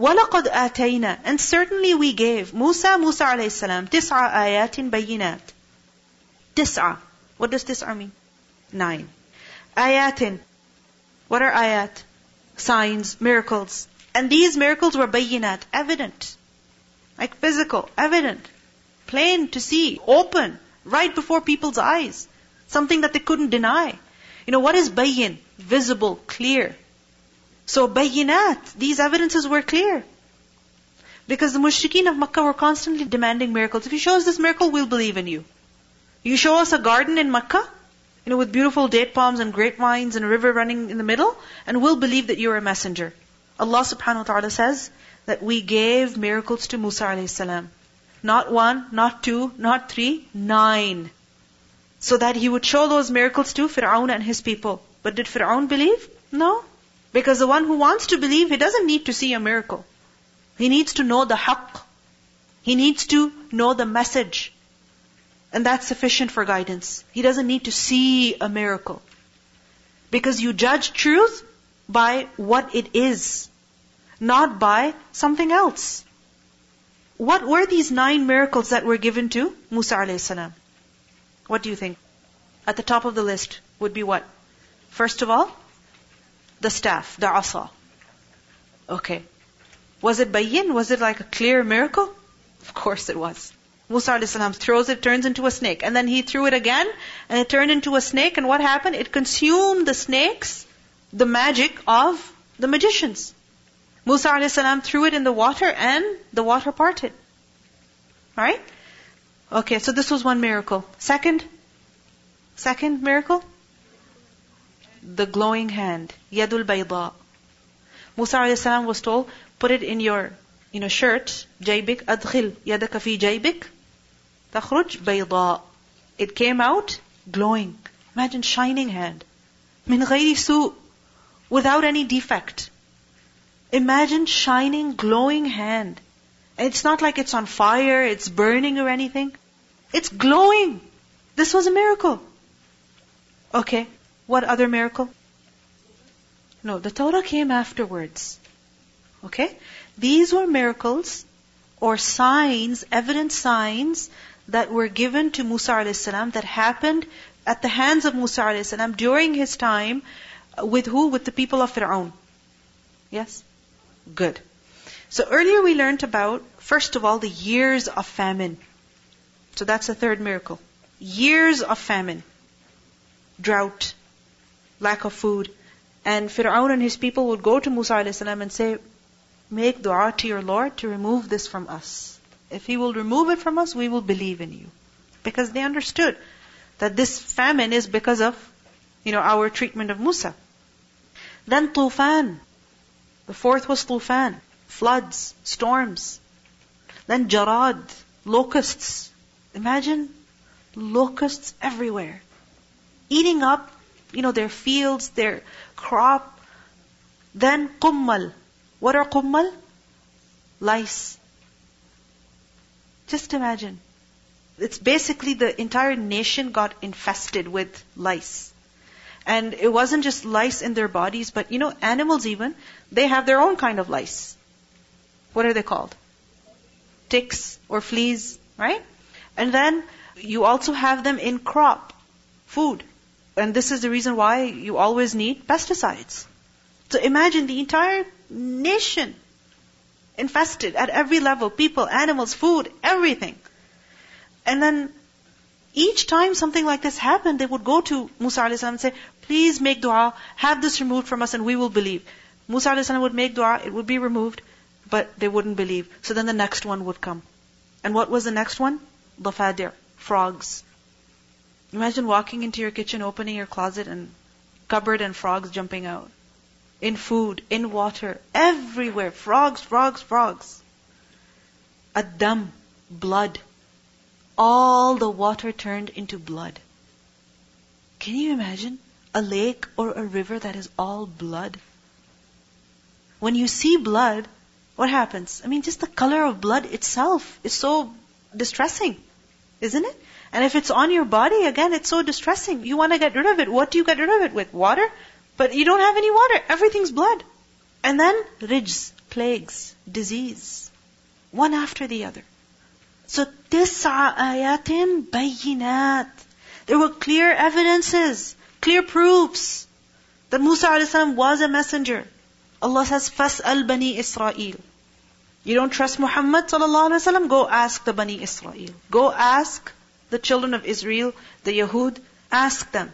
وَلَقَدْ آتَيْنَا And certainly we gave Musa, Musa alayhi salam, تِسْعَ آيَاتٍ بَيِّنَاتٍ Tis'a. What does tis'a mean? Nine. Ayatin. What are ayat? Signs, miracles. And these miracles were bayinat, evident. Like physical, evident. Plain to see, open, right before people's eyes. Something that they couldn't deny. You know, what is bayin? Visible, clear. So bayinat, these evidences were clear. Because the mushrikeen of Makkah were constantly demanding miracles. If you show us this miracle, we'll believe in you. You show us a garden in Makkah, you know, with beautiful date palms and grapevines and a river running in the middle, and we'll believe that you're a messenger. Allah subhanahu wa ta'ala says that we gave miracles to Musa alayhi salam. Not one, not two, not three, nine. So that he would show those miracles to Fir'aun and his people. But did Fir'aun believe? No. Because the one who wants to believe, he doesn't need to see a miracle. He needs to know the haqq. He needs to know the message. And that's sufficient for guidance. He doesn't need to see a miracle. Because you judge truth by what it is, not by something else. What were these nine miracles that were given to Musa alayhi? What do you think? At the top of the list would be what? First of all, the staff, the asa. Okay. Was it bayin? Was it like a clear miracle? Of course it was. Musa a.s. throws it, turns into a snake. And then he threw it again, and it turned into a snake, and what happened? It consumed the snakes, the magic of the magicians. Musa a.s. threw it in the water, and the water parted. Right? Okay, so this was one miracle. Second? Second miracle? the glowing hand, Yadul Bayda. Musa alayhi was told, put it in your you know, shirt, jaybik, adkhil, yadaka jaybik, takhruj bayda. It came out glowing. Imagine shining hand. Min ghayri su, without any defect. Imagine shining, glowing hand. It's not like it's on fire, it's burning or anything. It's glowing. This was a miracle. Okay, what other miracle? No, the Torah came afterwards. Okay? These were miracles or signs, evident signs that were given to Musa a.s. that happened at the hands of Musa a.s. during his time with who? With the people of Fir'aun. Yes? Good. So earlier we learned about, first of all, the years of famine. So that's the third miracle. Years of famine. Drought. Lack of food. And Fir'aun and his people would go to Musa a.s. and say, make dua to your Lord to remove this from us. If He will remove it from us, we will believe in you. Because they understood that this famine is because of, you know, our treatment of Musa. Then Tufan. The fourth was Tufan. Floods, storms. Then Jarad, locusts. Imagine locusts everywhere. Eating up, you know, their fields, their crop. Then Qummal. What are Qummal? Lice. Just imagine. It's basically the entire nation got infested with lice. And it wasn't just lice in their bodies, but you know, animals even, they have their own kind of lice. What are they called? Ticks or fleas, right? And then you also have them in crop, food. And this is the reason why you always need pesticides. So imagine the entire nation infested at every level people, animals, food, everything. And then each time something like this happened, they would go to Musa a.s. and say, please make dua, have this removed from us and we will believe. Musa a.s. would make dua, it would be removed, but they wouldn't believe. So then the next one would come. And what was the next one? Dafadir, frogs. Imagine walking into your kitchen, opening your closet and cupboard and frogs jumping out in food, in water, everywhere. Frogs, frogs, frogs. A dam, blood. All the water turned into blood. Can you imagine a lake or a river that is all blood? When you see blood, what happens? I mean, just the color of blood itself is so distressing, isn't it? And if it's on your body, again, it's so distressing. You want to get rid of it. What do you get rid of it with? Water? But you don't have any water. Everything's blood. And then rijz, plagues, disease, one after the other. So تسع آيات بينات. There were clear evidences, clear proofs that Musa was a messenger. Allah says, فَاسْأَلْ بَنِي Israel. You don't trust Muhammad sallallahu alaihi wasallam? Go ask the Bani Israel. Go ask the children of Israel, the Yahud, ask them.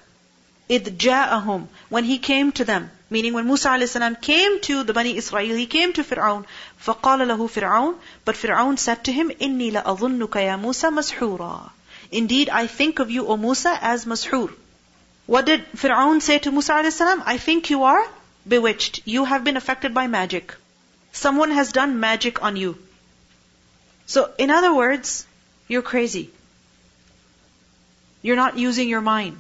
إِذْ جَاءَهُمْ When he came to them, meaning when Musa a.s. came to the Bani Israel, he came to Fir'aun. فَقَالَ لَهُ Fir'aun But Fir'aun said to him, إِنِّي لَأَظُنُّكَ يَا مُوسَى مَسْحُورًا Indeed, I think of you, O Musa, as mashur. What did Fir'aun say to Musa a.s.? I think you are bewitched. You have been affected by magic. Someone has done magic on you. So, in other words, you're crazy. You're not using your mind.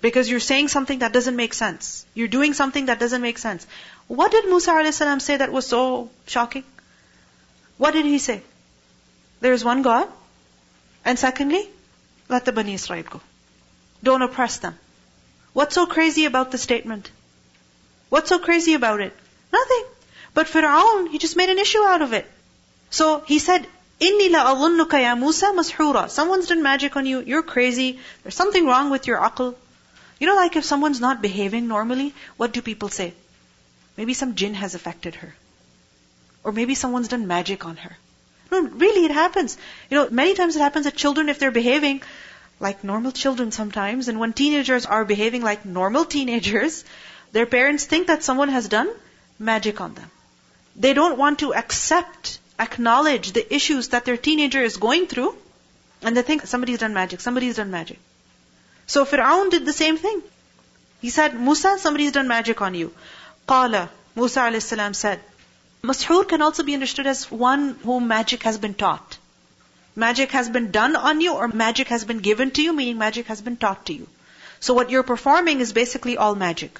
Because you're saying something that doesn't make sense. You're doing something that doesn't make sense. What did Musa a.s. say that was so shocking? What did he say? There is one God. And secondly, let the Bani Israel go. Don't oppress them. What's so crazy about the statement? What's so crazy about it? Nothing. But Fir'aun, he just made an issue out of it. So he said, Inni la'adhunnuka ya Musa mashura. Someone's done magic on you. You're crazy. There's something wrong with your aql. You know, like if someone's not behaving normally, what do people say? Maybe some jinn has affected her. Or maybe someone's done magic on her. No, really, it happens. You know, many times it happens that children, if they're behaving like normal children sometimes, and when teenagers are behaving like normal teenagers, their parents think that someone has done magic on them. They don't want to accept, acknowledge the issues that their teenager is going through, and they think somebody's done magic, somebody's done magic. So Fir'aun did the same thing. He said, Musa, somebody's done magic on you. Qala, Musa a.s. said, Mashur can also be understood as one whom magic has been taught. Magic has been done on you or magic has been given to you, meaning magic has been taught to you. So what you're performing is basically all magic.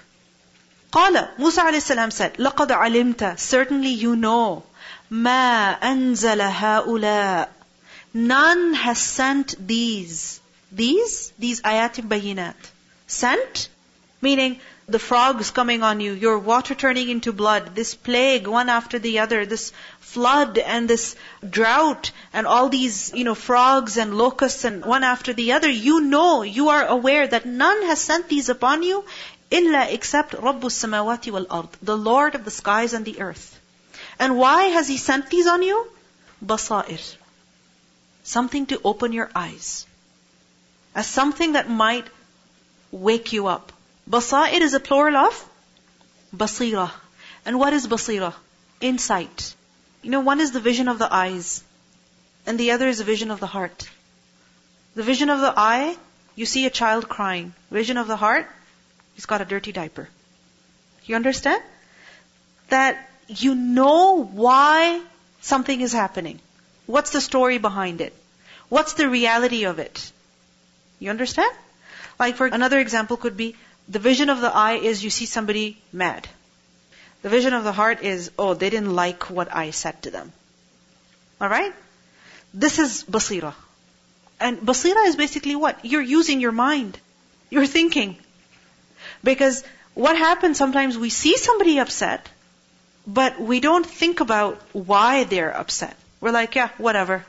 Qala, Musa a.s. said, لَقَدْ عَلِمْتَ Certainly you know. مَا أَنزَلَ هَؤُلَاء None has sent these these, these ayatim bayinat. Sent, meaning the frogs coming on you, your water turning into blood, this plague one after the other, this flood and this drought and all these, you know, frogs and locusts and one after the other, you know, you are aware that none has sent these upon you illa except Rabbus samawati wal ard, the Lord of the skies and the earth. And why has He sent these on you? Basair. Something to open your eyes as something that might wake you up. Basair is a plural of basira. And what is basira? Insight. You know, one is the vision of the eyes, and the other is the vision of the heart. The vision of the eye, you see a child crying. Vision of the heart, he's got a dirty diaper. You understand? That you know why something is happening. What's the story behind it? What's the reality of it? You understand? Like for another example could be the vision of the eye is you see somebody mad. The vision of the heart is, oh, they didn't like what I said to them. Alright? This is basira. And basira is basically what? You're using your mind. You're thinking. Because what happens sometimes we see somebody upset, but we don't think about why they're upset. We're like, yeah, whatever.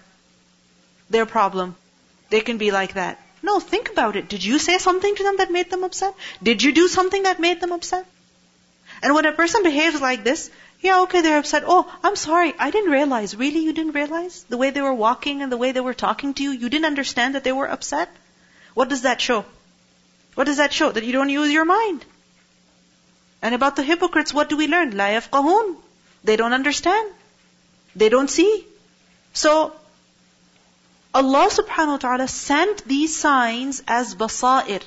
Their problem. They can be like that. No, think about it. Did you say something to them that made them upset? Did you do something that made them upset? And when a person behaves like this, yeah, okay, they're upset. Oh, I'm sorry. I didn't realize. Really, you didn't realize? The way they were walking and the way they were talking to you, you didn't understand that they were upset? What does that show? What does that show? That you don't use your mind. And about the hypocrites, what do we learn? La yafqahun. They don't understand. They don't see. So, Allah subhanahu wa ta'ala sent these signs as basair,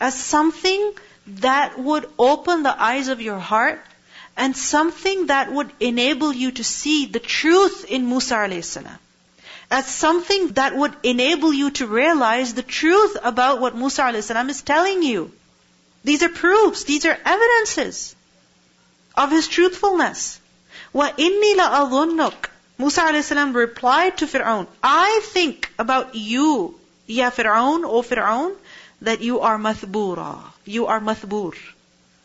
as something that would open the eyes of your heart and something that would enable you to see the truth in Musa alayhi salam. As something that would enable you to realize the truth about what Musa alayhi salam is telling you. These are proofs, these are evidences of his truthfulness. وَإِنِّي لَأَظُنُّكَ Musa a.s. replied to Fir'aun, I think about you, Ya Fir'aun, O Fir'aun, that you are mathbura. You are mathbur.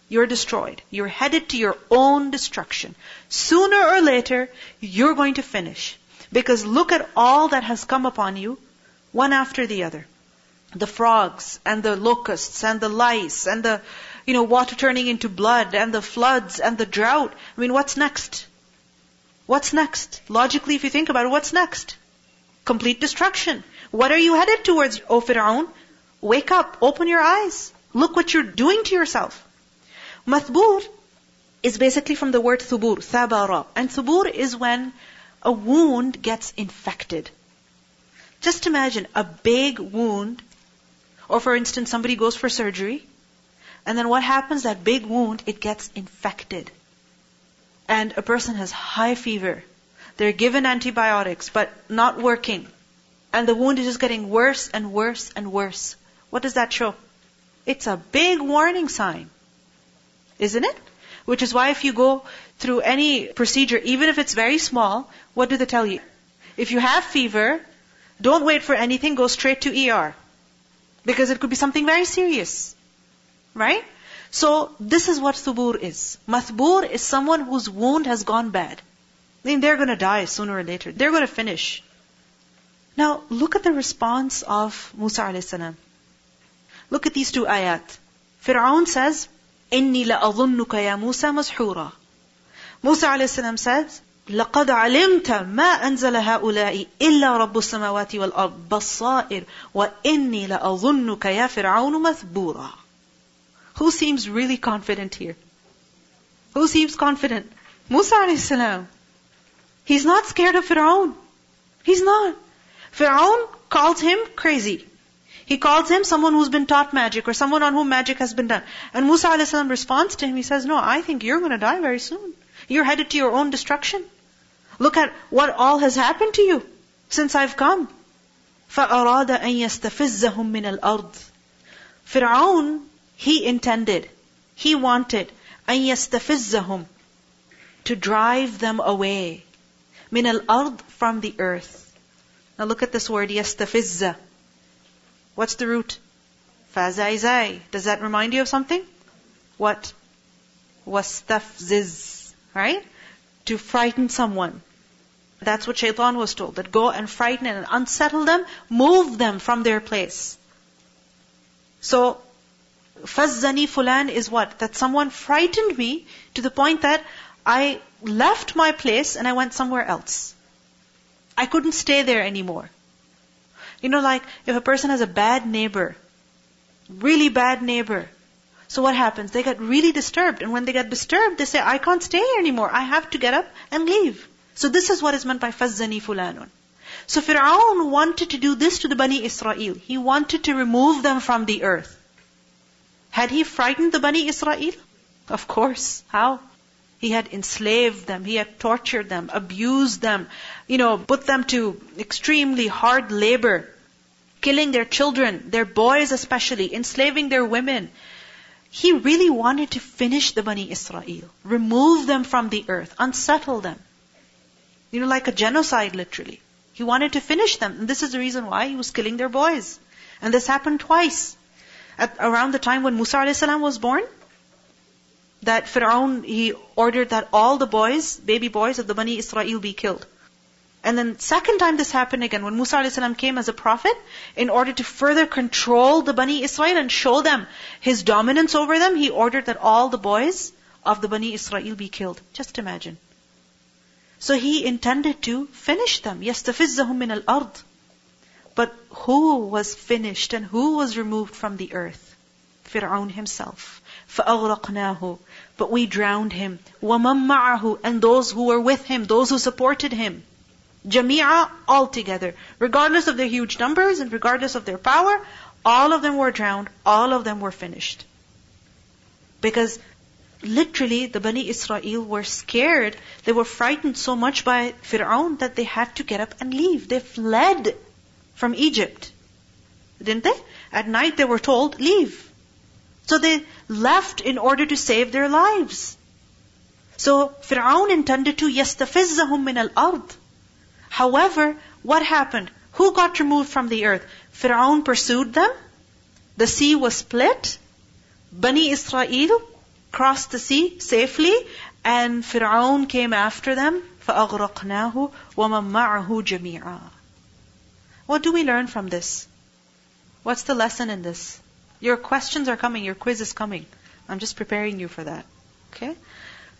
You're destroyed. You're headed to your own destruction. Sooner or later, you're going to finish. Because look at all that has come upon you, one after the other. The frogs, and the locusts, and the lice, and the, you know, water turning into blood, and the floods, and the drought. I mean, what's next? What's next? Logically, if you think about it, what's next? Complete destruction. What are you headed towards, O Fir'aun? Wake up, open your eyes. Look what you're doing to yourself. Mathbur is basically from the word thubur, thabara. And thubur is when a wound gets infected. Just imagine a big wound, or for instance, somebody goes for surgery, and then what happens? That big wound, it gets infected. And a person has high fever. They're given antibiotics, but not working. And the wound is just getting worse and worse and worse. What does that show? It's a big warning sign. Isn't it? Which is why if you go through any procedure, even if it's very small, what do they tell you? If you have fever, don't wait for anything, go straight to ER. Because it could be something very serious. Right? So, this is what thubur is. Mathbur is someone whose wound has gone bad. I mean, they're gonna die sooner or later. They're gonna finish. Now, look at the response of Musa a.s. Look at these two ayat. Fir'aun says, إِنِّي لَأَظُنُّكَ يَا مُوسَى مَسْحُورًا Musa a.s. says, لقد علمت ما أنزل هؤلاء إلا رب السماوات والأرض بصائر وإني لأظنك يا فرعون مثبورا Who seems really confident here? Who seems confident? Musa a.s. He's not scared of Fir'aun. He's not. Fir'aun calls him crazy. He calls him someone who's been taught magic or someone on whom magic has been done. And Musa a.s. responds to him, he says, no, I think you're going to die very soon. You're headed to your own destruction. Look at what all has happened to you since I've come. فَأَرَادَ أَن يَسْتَفِزَّهُم مِّنَ الْأَرْضِ Fir'aun, he intended, he wanted, أَن يَسْتَفِزَّهُم to drive them away. مِنَ الْأَرْضِ from the earth. Now look at this word, يَسْتَفِزَّ. What's the root? Fazaizai. Does that remind you of something? What? Wastafziz. Right? To frighten someone. That's what shaitan was told. That go and frighten and unsettle them, move them from their place. So, fazzani fulan is what? That someone frightened me to the point that I left my place and I went somewhere else. I couldn't stay there anymore. You know, like if a person has a bad neighbor, really bad neighbor, so what happens? They get really disturbed. And when they get disturbed, they say, I can't stay here anymore. I have to get up and leave. So this is what is meant by fazzani fulanun. So Fir'aun wanted to do this to the Bani Israel. He wanted to remove them from the earth. Had he frightened the Bani Israel? Of course. How? He had enslaved them. He had tortured them, abused them, you know, put them to extremely hard labor, killing their children, their boys especially, enslaving their women. He really wanted to finish the Bani Israel, remove them from the earth, unsettle them. You know, like a genocide literally. He wanted to finish them. And this is the reason why he was killing their boys. And this happened twice. At around the time when Musa a.s. was born, that Fir'aun, he ordered that all the boys, baby boys of the Bani Israel be killed. And then second time this happened again, when Musa a.s. came as a prophet, in order to further control the Bani Israel and show them his dominance over them, he ordered that all the boys of the Bani Israel be killed. Just imagine. So he intended to finish them. يَسْتَفِزَّهُم مِّنَ الْأَرْضِ But who was finished and who was removed from the earth? Fir'aun himself. فَأَغْرَقْنَاهُ But we drowned him. وَمَن مَّعَهُ And those who were with him, those who supported him. Jami'a, all together. Regardless of their huge numbers and regardless of their power, all of them were drowned, all of them were finished. Because literally the Bani Israel were scared. They were frightened so much by Fir'aun that they had to get up and leave. They fled from Egypt. Didn't they? At night they were told, leave. So they left in order to save their lives. So Fir'aun intended to يَسْتَفِزَّهُم مِّنَ الْأَرْضِ However, what happened? Who got removed from the earth? Fir'aun pursued them. The sea was split. Bani Israel crossed the sea safely, and Fir'aun came after them. فَأَغْرَقْنَاهُ وَمَن مَّعَهُ جَمِيعًا What do we learn from this? What's the lesson in this? Your questions are coming, your quiz is coming. I'm just preparing you for that. Okay?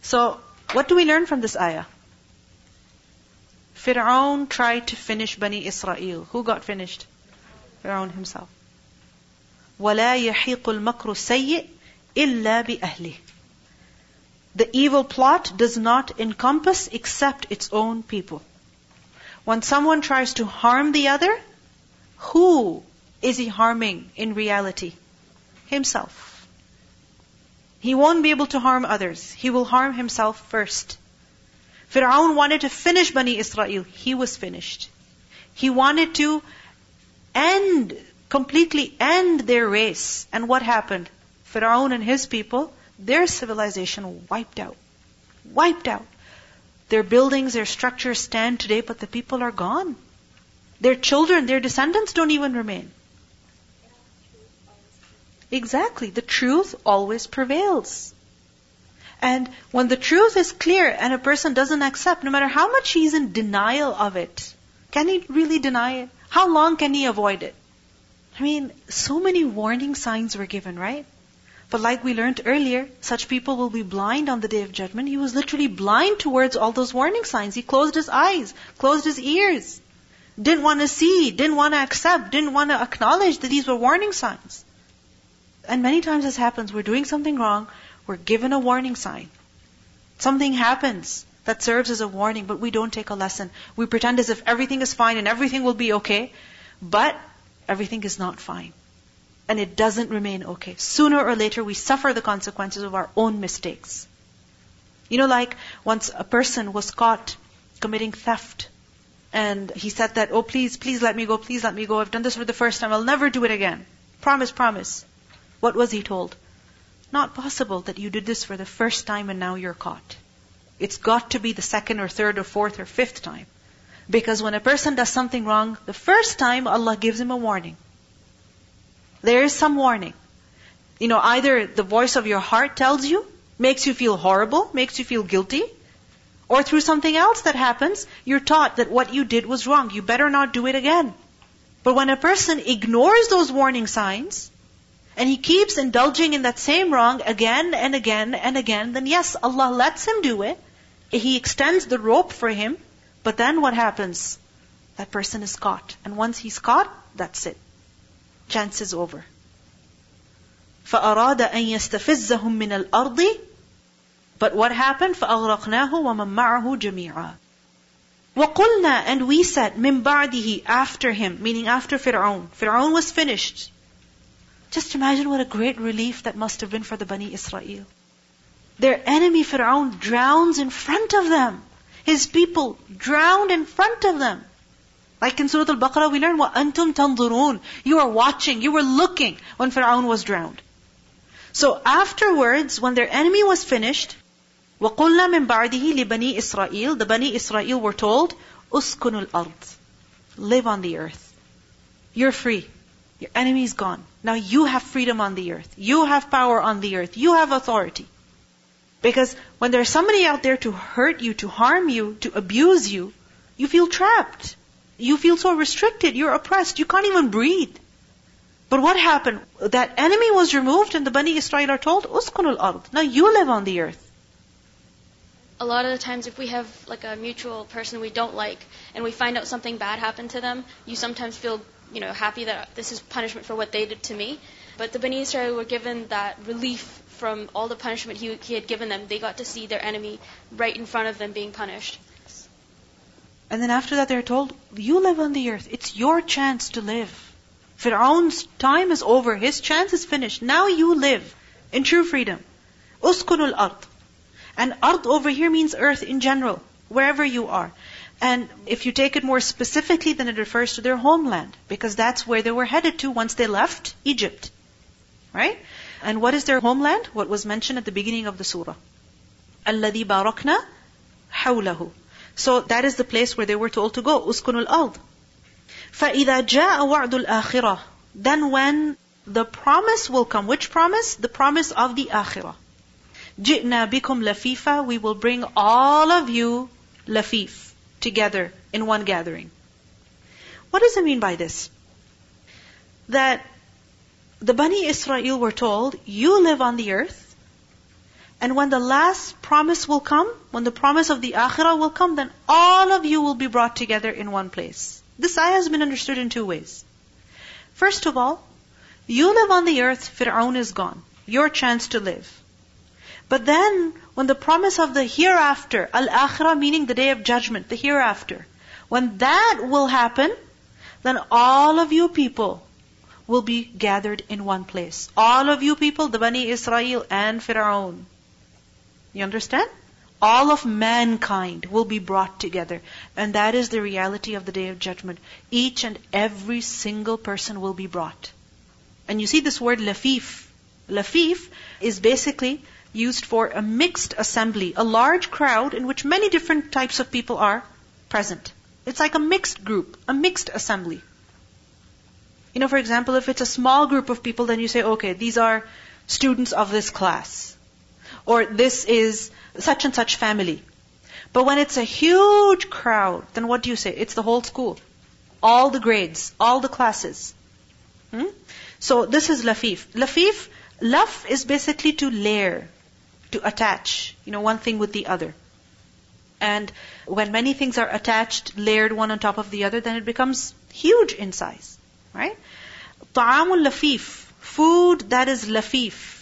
So, what do we learn from this ayah? Fir'aun tried to finish Bani Israel. Who got finished? Fir'aun himself. وَلَا يَحِيقُ الْمَكْرُ السَّيِّئِ إِلَّا بِأَهْلِهِ The evil plot does not encompass except its own people. When someone tries to harm the other, who is he harming in reality? Himself. He won't be able to harm others. He will harm himself first. Fir'aun wanted to finish Bani Israel. He was finished. He wanted to end, completely end their race. And what happened? Fir'aun and his people, their civilization wiped out. Wiped out. Their buildings, their structures stand today, but the people are gone. Their children, their descendants don't even remain. Exactly. The truth always prevails. And when the truth is clear and a person doesn't accept, no matter how much he's in denial of it, can he really deny it? How long can he avoid it? I mean, so many warning signs were given, right? But like we learned earlier, such people will be blind on the day of judgment. He was literally blind towards all those warning signs. He closed his eyes, closed his ears, didn't want to see, didn't want to accept, didn't want to acknowledge that these were warning signs. And many times this happens. We're doing something wrong. We're given a warning sign. Something happens that serves as a warning, but we don't take a lesson. We pretend as if everything is fine and everything will be okay, but everything is not fine. And it doesn't remain okay. Sooner or later, we suffer the consequences of our own mistakes. You know, like once a person was caught committing theft, and he said that, oh, please, please let me go, please let me go. I've done this for the first time. I'll never do it again. Promise, promise. What was he told? Not possible that you did this for the first time and now you're caught. It's got to be the second or third or fourth or fifth time. Because when a person does something wrong, the first time Allah gives him a warning. There is some warning. You know, either the voice of your heart tells you, makes you feel horrible, makes you feel guilty, or through something else that happens, you're taught that what you did was wrong. You better not do it again. But when a person ignores those warning signs, and he keeps indulging in that same wrong again and again and again, then yes, Allah lets him do it. He extends the rope for him, but then what happens? That person is caught. And once he's caught, that's it. Chance is over. فأراد أن يستفزهم من الأرض But what happened? فأغرقناه ومن معه جميعا وقلنا and we said من بعده after him meaning after Fir'aun. Fir'aun was finished. Just imagine what a great relief that must have been for the Bani Israel. Their enemy Fir'aun drowns in front of them. His people drowned in front of them. Like in Surah Al-Baqarah we learn, وَأَنْتُمْ تَنظُرُونَ You were watching, you were looking when Fir'aun was drowned. So afterwards, when their enemy was finished, وَقُلْنَا مِن بَعْدِهِ لِبَنِي إِسْرَائِيل The Bani Israel were told, أُسْكُنُ الْأَرْضِ Live on the earth. You're free. Your enemy is gone. Now you have freedom on the earth. You have power on the earth. You have authority. Because when there's somebody out there to hurt you, to harm you, to abuse you, you feel trapped. You feel so restricted. You're oppressed. You can't even breathe. But what happened? That enemy was removed and the Bani Israel are told, Uskunul ard. Now you live on the earth. A lot of the times if we have like a mutual person we don't like and we find out something bad happened to them, you sometimes feel you know, happy that this is punishment for what they did to me. But the Bani Israel were given that relief from all the punishment he, he had given them. They got to see their enemy right in front of them being punished. And then after that they're told, you live on the earth. It's your chance to live. Fir'aun's time is over. His chance is finished. Now you live in true freedom. Uskunul ard. And ard over here means earth in general, wherever you are. And if you take it more specifically, then it refers to their homeland, because that's where they were headed to once they left Egypt. Right? And what is their homeland? What was mentioned at the beginning of the surah. الَّذِي بَارَكْنَا حَوْلَهُ So that is the place where they were told to go. أُسْكُنُ الْأَرْضِ فَإِذَا جَاءَ وَعْدُ الْآخِرَةِ Then when the promise will come. Which promise? The promise of the akhirah. جِئْنَا بِكُمْ لَفِيفًا We will bring all of you lafif, together in one gathering. What does it mean by this? That the Bani Israel were told, you live on the earth, and when the last promise will come, when the promise of the akhirah will come, then all of you will be brought together in one place. This ayah has been understood in two ways. First of all, you live on the earth, Fir'aun is gone. Your chance to live. But then, when the promise of the hereafter, al-akhirah meaning the day of judgment, the hereafter, when that will happen, then all of you people will be gathered in one place. All of you people, the Bani Israel and Fir'aun. You understand? All of mankind will be brought together. And that is the reality of the day of judgment. Each and every single person will be brought. And you see this word lafif. Lafif is basically used for a mixed assembly, a large crowd in which many different types of people are present. It's like a mixed group, a mixed assembly. You know, for example, if it's a small group of people, then you say, okay, these are students of this class. Or this is such and such family. But when it's a huge crowd, then what do you say? It's the whole school. All the grades, all the classes. Hmm? So this is lafif. Lafif, laf is basically to layer, to attach, you know, one thing with the other. And when many things are attached, layered one on top of the other, then it becomes huge in size. Right? Ta'amul lafif. Food that is lafif.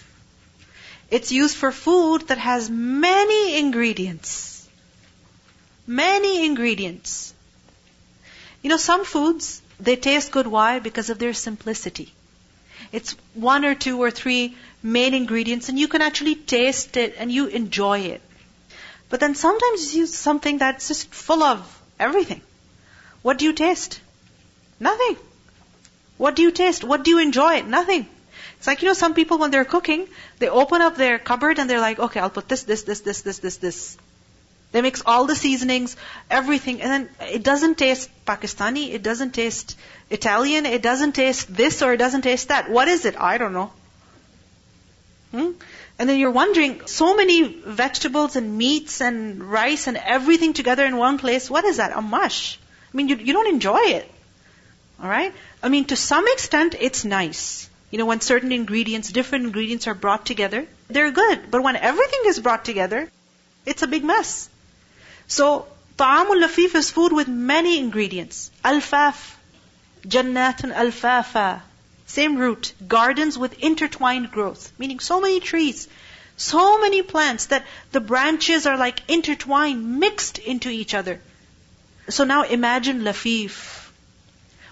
It's used for food that has many ingredients. Many ingredients. You know, some foods, they taste good. Why? Because of their simplicity. It's one or two or three main ingredients and you can actually taste it and you enjoy it. But then sometimes you use something that's just full of everything. What do you taste? Nothing. What do you taste? What do you enjoy? Nothing. It's like, you know, some people when they're cooking, they open up their cupboard and they're like, okay, I'll put this, this, this, this, this, this, this. They mix all the seasonings, everything, and then it doesn't taste Pakistani, it doesn't taste Italian, it doesn't taste this or it doesn't taste that. What is it? I don't know. Hmm? And then you're wondering, so many vegetables and meats and rice and everything together in one place, what is that? A mush. I mean, you, you don't enjoy it. Alright? I mean, to some extent, it's nice. You know, when certain ingredients, different ingredients are brought together, they're good. But when everything is brought together, it's a big mess. So, ta'amul lafif is food with many ingredients. Alfaf, jannatun alfafa. Same root. Gardens with intertwined growth. Meaning so many trees, so many plants that the branches are like intertwined, mixed into each other. So now imagine lafif.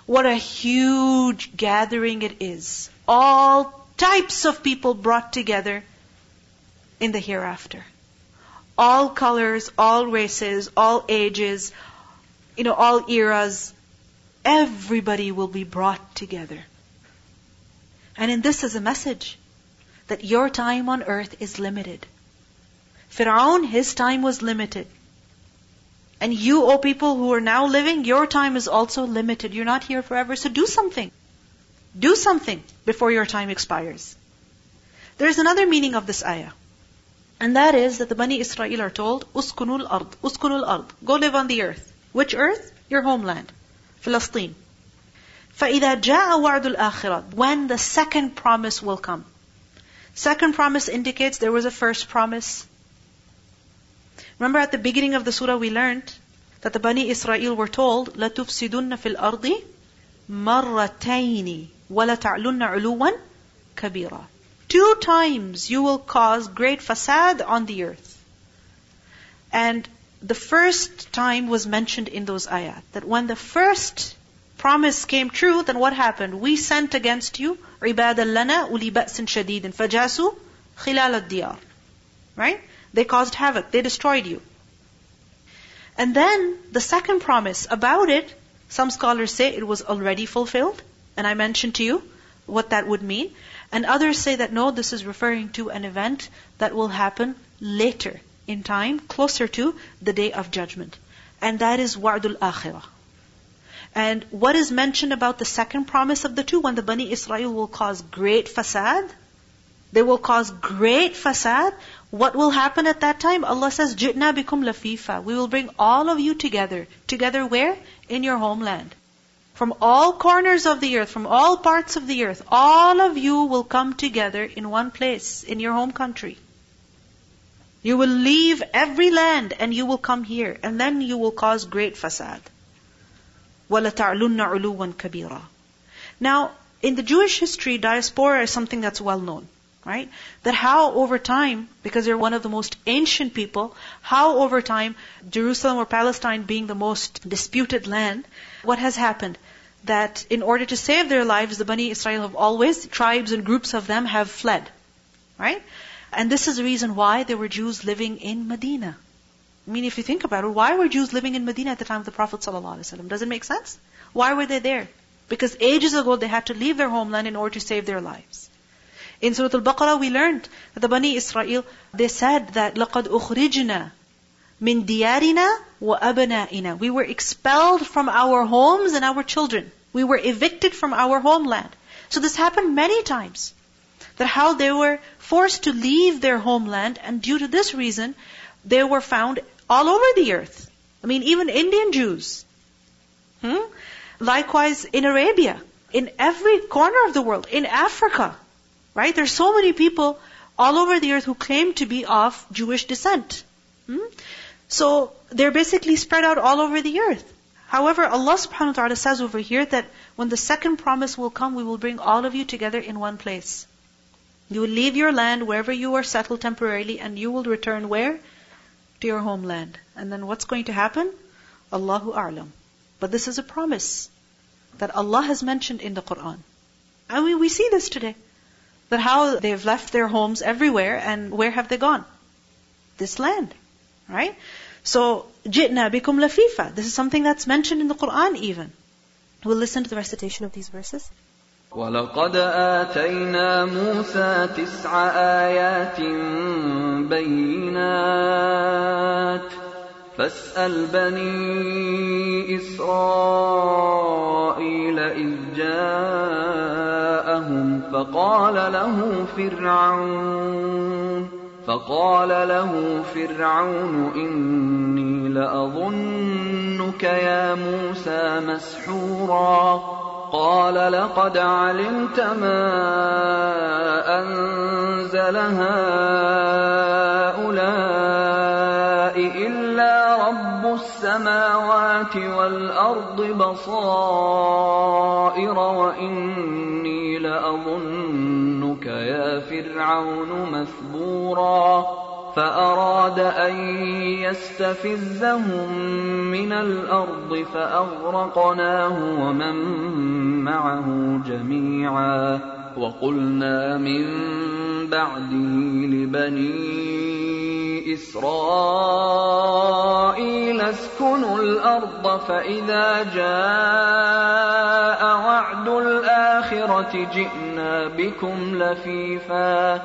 What a huge gathering it is. All types of people brought together in the hereafter. All colors, all races, all ages, you know, all eras. Everybody will be brought together. And in this is a message that your time on earth is limited. Fir'aun, his time was limited. And you, O people who are now living, your time is also limited. You're not here forever, so do something. Do something before your time expires. There's another meaning of this ayah. And that is that the Bani Israel are told, Uskunul ard, Uskunul ard. Go live on the earth. Which earth? Your homeland. Palestine. فَإِذَا جَاءَ وَعْدُ الْآخِرَةِ When the second promise will come. Second promise indicates there was a first promise. Remember at the beginning of the surah we learned that the Bani Israel were told, لَتُفْسِدُنَّ فِي الْأَرْضِ مَرَّتَيْنِ وَلَتَعْلُنَّ عُلُوًّا كَبِيرًا Two times you will cause great fasad on the earth. And the first time was mentioned in those ayat. That when the first promise came true, then what happened? We sent against you عِبَادًا لَنَا أُولِي بَأْسٍ شَدِيدٍ فَجَاسُوا خِلَالَ الدِّيَارِ Right? They caused havoc. They destroyed you. And then the second promise about it, some scholars say it was already fulfilled. And I mentioned to you what that would mean. And others say that no, this is referring to an event that will happen later in time, closer to the day of judgment. And that is wa'dul akhirah. And what is mentioned about the second promise of the two, when the Bani Israel will cause great fasad, they will cause great fasad. What will happen at that time? Allah says, Jitna bikum lafifa. We will bring all of you together. Together where? In your homeland. From all corners of the earth, from all parts of the earth, all of you will come together in one place, in your home country. You will leave every land and you will come here, and then you will cause great fasad. وَلَتَعْلُنَّ عُلُوًّا كَبِيرًا Now, in the Jewish history, diaspora is something that's well known, right? That how over time, because they're one of the most ancient people, how over time, Jerusalem or Palestine being the most disputed land, what has happened? That in order to save their lives, the Bani Israel have always, tribes and groups of them have fled. Right? And this is the reason why there were Jews living in Medina. I mean, if you think about it, why were Jews living in Medina at the time of the Prophet ﷺ? Does it make sense? Why were they there? Because ages ago they had to leave their homeland in order to save their lives. In Surah Al-Baqarah we learned that the Bani Israel, they said that لَقَدْ أُخْرِجْنَا min diyarina wa abna'ina. We were expelled from our homes and our children. We were evicted from our homeland. So this happened many times. That how they were forced to leave their homeland and due to this reason, they were found all over the earth. I mean, even Indian Jews. Hmm? Likewise in Arabia, in every corner of the world, in Africa. Right? There's so many people all over the earth who claim to be of Jewish descent. Hmm? So they're basically spread out all over the earth. However, Allah subhanahu wa ta'ala says over here that when the second promise will come, we will bring all of you together in one place. You will leave your land wherever you are settled temporarily and you will return where? To your homeland. And then what's going to happen? Allahu A'lam. But this is a promise that Allah has mentioned in the Quran. I mean, we see this today. That how they've left their homes everywhere and where have they gone? This land. Right? So, jitna bikum lafifa. This is something that's mentioned in the Quran even. We'll listen to the recitation of these verses. ولقد آتينا موسى تسع آيات بينات فاسأل بني إسرائيل إذ جاءهم فقال له فرعون فقال له فرعون إني لأظنك يا موسى مسحورا. قال لقد علمت ما أنزل هؤلاء إلا رب السماوات والأرض بصائر وإني لأظنك فرعون مثبورا فأراد أن يستفزهم من الأرض فأغرقناه ومن معه جميعا وقلنا من بعده لبني إسرائيل اسكنوا الأرض فإذا جاء وعد الآخرة جئنا بكم لفيفا